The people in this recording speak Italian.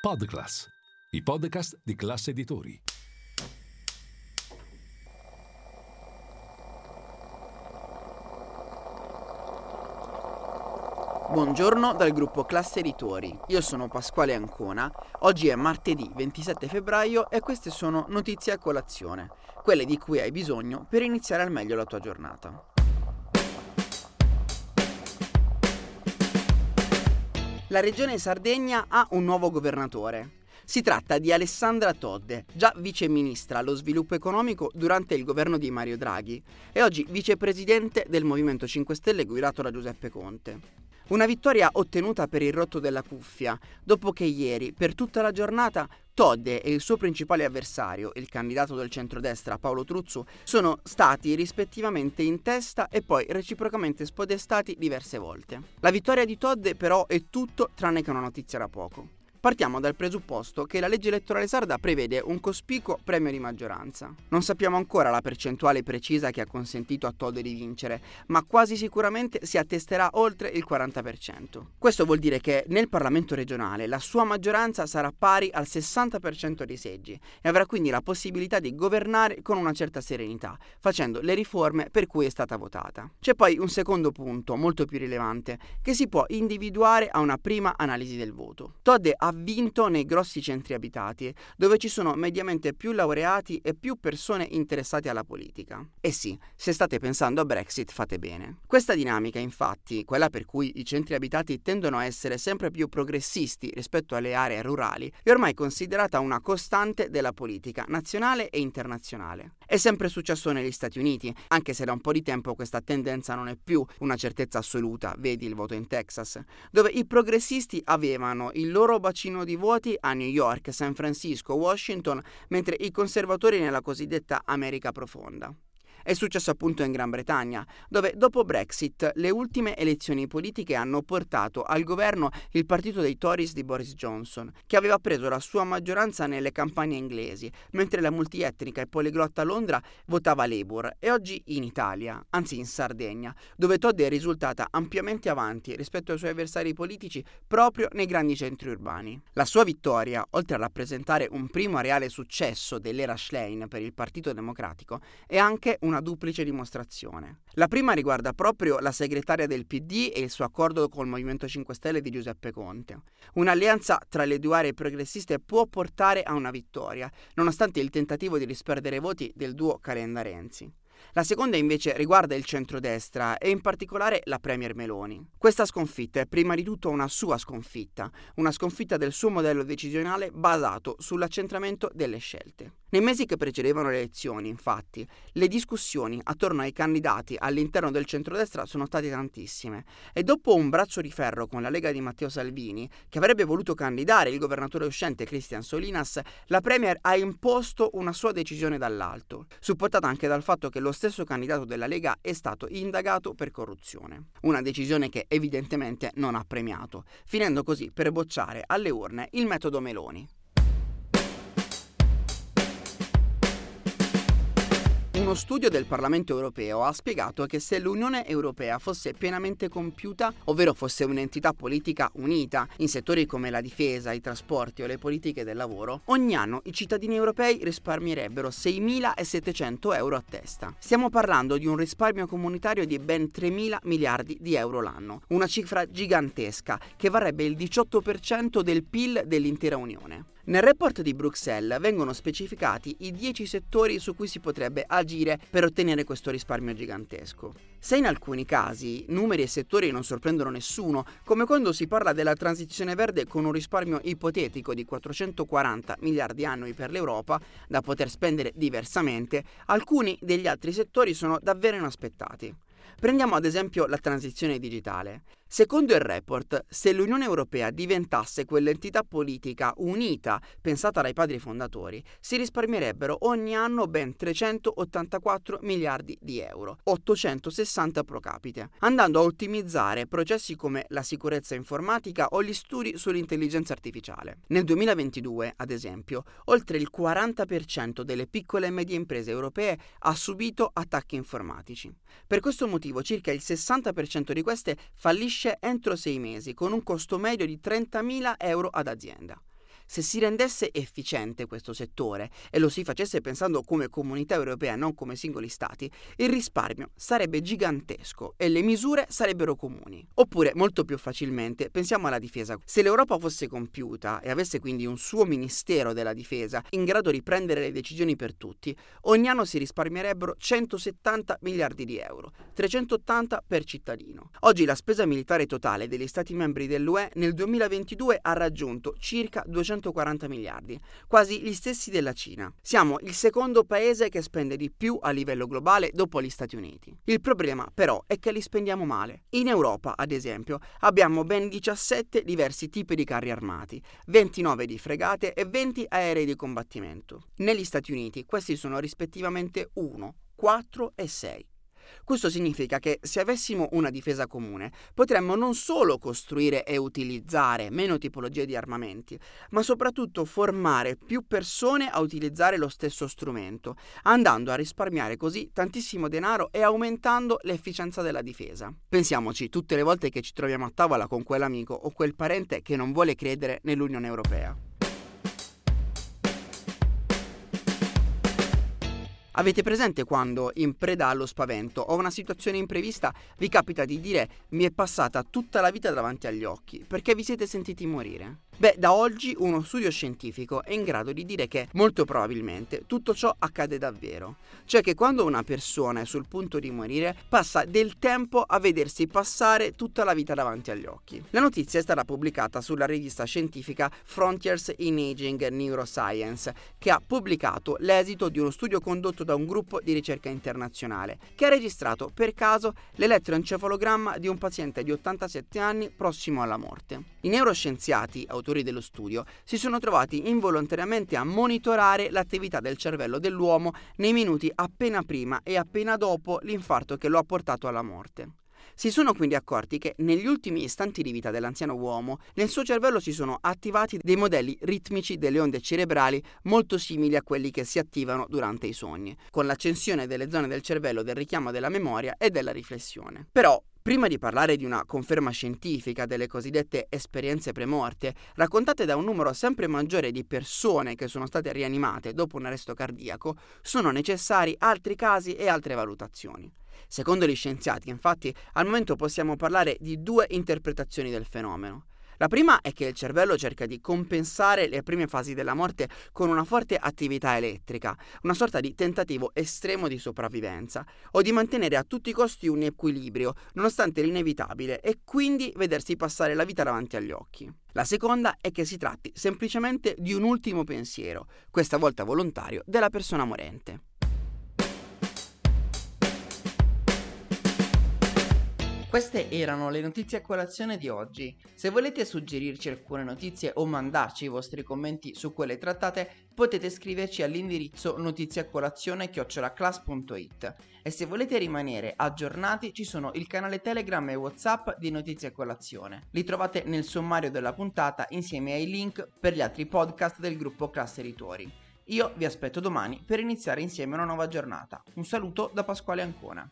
Podclass, i podcast di classe editori. Buongiorno dal gruppo Classe Editori, io sono Pasquale Ancona, oggi è martedì 27 febbraio e queste sono notizie a colazione, quelle di cui hai bisogno per iniziare al meglio la tua giornata. La regione Sardegna ha un nuovo governatore. Si tratta di Alessandra Todde, già viceministra allo sviluppo economico durante il governo di Mario Draghi e oggi vicepresidente del Movimento 5 Stelle guidato da Giuseppe Conte. Una vittoria ottenuta per il rotto della cuffia, dopo che ieri, per tutta la giornata, Todde e il suo principale avversario, il candidato del centrodestra Paolo Truzzu, sono stati rispettivamente in testa e poi reciprocamente spodestati diverse volte. La vittoria di Todde però è tutto tranne che una notizia da poco. Partiamo dal presupposto che la legge elettorale sarda prevede un cospicuo premio di maggioranza. Non sappiamo ancora la percentuale precisa che ha consentito a Tode di vincere, ma quasi sicuramente si attesterà oltre il 40%. Questo vuol dire che nel Parlamento regionale la sua maggioranza sarà pari al 60% dei seggi e avrà quindi la possibilità di governare con una certa serenità, facendo le riforme per cui è stata votata. C'è poi un secondo punto, molto più rilevante, che si può individuare a una prima analisi del voto. Todde ha vinto nei grossi centri abitati, dove ci sono mediamente più laureati e più persone interessate alla politica. E sì, se state pensando a Brexit fate bene. Questa dinamica, infatti, quella per cui i centri abitati tendono a essere sempre più progressisti rispetto alle aree rurali, è ormai considerata una costante della politica nazionale e internazionale. È sempre successo negli Stati Uniti, anche se da un po' di tempo questa tendenza non è più una certezza assoluta, vedi il voto in Texas, dove i progressisti avevano il loro bacino bacino di voti a New York, San Francisco, Washington, mentre i conservatori nella cosiddetta America profonda. È successo appunto in Gran Bretagna, dove dopo Brexit le ultime elezioni politiche hanno portato al governo il partito dei Tories di Boris Johnson, che aveva preso la sua maggioranza nelle campagne inglesi, mentre la multietnica e poliglotta Londra votava Labour, e oggi in Italia, anzi in Sardegna, dove Todd è risultata ampiamente avanti rispetto ai suoi avversari politici proprio nei grandi centri urbani. La sua vittoria, oltre a rappresentare un primo reale successo dell'era Schlein per il Partito Democratico, è anche un una duplice dimostrazione. La prima riguarda proprio la segretaria del PD e il suo accordo col Movimento 5 Stelle di Giuseppe Conte. Un'alleanza tra le due aree progressiste può portare a una vittoria, nonostante il tentativo di risperdere voti del duo Calenda-Renzi. La seconda invece riguarda il centrodestra e in particolare la Premier Meloni. Questa sconfitta è prima di tutto una sua sconfitta, una sconfitta del suo modello decisionale basato sull'accentramento delle scelte. Nei mesi che precedevano le elezioni, infatti, le discussioni attorno ai candidati all'interno del centrodestra sono state tantissime e dopo un braccio di ferro con la Lega di Matteo Salvini, che avrebbe voluto candidare il governatore uscente Cristian Solinas, la Premier ha imposto una sua decisione dall'alto, supportata anche dal fatto che lo stesso candidato della Lega è stato indagato per corruzione. Una decisione che evidentemente non ha premiato, finendo così per bocciare alle urne il metodo Meloni. Uno studio del Parlamento europeo ha spiegato che se l'Unione Europea fosse pienamente compiuta, ovvero fosse un'entità politica unita in settori come la difesa, i trasporti o le politiche del lavoro, ogni anno i cittadini europei risparmierebbero 6.700 euro a testa. Stiamo parlando di un risparmio comunitario di ben 3.000 miliardi di euro l'anno, una cifra gigantesca che varrebbe il 18% del PIL dell'intera Unione. Nel report di Bruxelles vengono specificati i 10 settori su cui si potrebbe agire per ottenere questo risparmio gigantesco. Se in alcuni casi numeri e settori non sorprendono nessuno, come quando si parla della transizione verde con un risparmio ipotetico di 440 miliardi annui per l'Europa, da poter spendere diversamente, alcuni degli altri settori sono davvero inaspettati. Prendiamo ad esempio la transizione digitale. Secondo il report, se l'Unione Europea diventasse quell'entità politica unita pensata dai padri fondatori, si risparmierebbero ogni anno ben 384 miliardi di euro, 860 pro capite, andando a ottimizzare processi come la sicurezza informatica o gli studi sull'intelligenza artificiale. Nel 2022, ad esempio, oltre il 40% delle piccole e medie imprese europee ha subito attacchi informatici. Per questo motivo circa il 60% di queste fallisce entro sei mesi con un costo medio di 30.000 euro ad azienda. Se si rendesse efficiente questo settore e lo si facesse pensando come comunità europea, non come singoli stati, il risparmio sarebbe gigantesco e le misure sarebbero comuni. Oppure, molto più facilmente, pensiamo alla difesa. Se l'Europa fosse compiuta e avesse quindi un suo ministero della difesa in grado di prendere le decisioni per tutti, ogni anno si risparmierebbero 170 miliardi di euro, 380 per cittadino. Oggi la spesa militare totale degli Stati membri dell'UE nel 2022 ha raggiunto circa 240 miliardi, quasi gli stessi della Cina. Siamo il secondo paese che spende di più a livello globale dopo gli Stati Uniti. Il problema però è che li spendiamo male. In Europa, ad esempio, abbiamo ben 17 diversi tipi di carri armati, 29 di fregate e 20 aerei di combattimento. Negli Stati Uniti questi sono rispettivamente 1, 4 e 6. Questo significa che se avessimo una difesa comune, potremmo non solo costruire e utilizzare meno tipologie di armamenti, ma soprattutto formare più persone a utilizzare lo stesso strumento, andando a risparmiare così tantissimo denaro e aumentando l'efficienza della difesa. Pensiamoci tutte le volte che ci troviamo a tavola con quell'amico o quel parente che non vuole credere nell'Unione Europea. Avete presente quando, in preda allo spavento o una situazione imprevista, vi capita di dire mi è passata tutta la vita davanti agli occhi perché vi siete sentiti morire? Beh, da oggi uno studio scientifico è in grado di dire che molto probabilmente tutto ciò accade davvero. Cioè che quando una persona è sul punto di morire, passa del tempo a vedersi passare tutta la vita davanti agli occhi. La notizia è stata pubblicata sulla rivista scientifica Frontiers in Aging Neuroscience, che ha pubblicato l'esito di uno studio condotto da un gruppo di ricerca internazionale, che ha registrato per caso l'elettroencefalogramma di un paziente di 87 anni prossimo alla morte. I neuroscienziati, autori autori dello studio, si sono trovati involontariamente a monitorare l'attività del cervello dell'uomo nei minuti appena prima e appena dopo l'infarto che lo ha portato alla morte. Si sono quindi accorti che negli ultimi istanti di vita dell'anziano uomo nel suo cervello si sono attivati dei modelli ritmici delle onde cerebrali molto simili a quelli che si attivano durante i sogni, con l'accensione delle zone del cervello del richiamo della memoria e della riflessione. Però Prima di parlare di una conferma scientifica delle cosiddette esperienze premorte, raccontate da un numero sempre maggiore di persone che sono state rianimate dopo un arresto cardiaco, sono necessari altri casi e altre valutazioni. Secondo gli scienziati, infatti, al momento possiamo parlare di due interpretazioni del fenomeno. La prima è che il cervello cerca di compensare le prime fasi della morte con una forte attività elettrica, una sorta di tentativo estremo di sopravvivenza, o di mantenere a tutti i costi un equilibrio, nonostante l'inevitabile, e quindi vedersi passare la vita davanti agli occhi. La seconda è che si tratti semplicemente di un ultimo pensiero, questa volta volontario, della persona morente. Queste erano le notizie a colazione di oggi. Se volete suggerirci alcune notizie o mandarci i vostri commenti su quelle trattate, potete scriverci all'indirizzo notiziacolazione.it e se volete rimanere aggiornati ci sono il canale Telegram e Whatsapp di Notizie a Colazione. Li trovate nel sommario della puntata insieme ai link per gli altri podcast del gruppo Classe Ritori. Io vi aspetto domani per iniziare insieme una nuova giornata. Un saluto da Pasquale Ancona.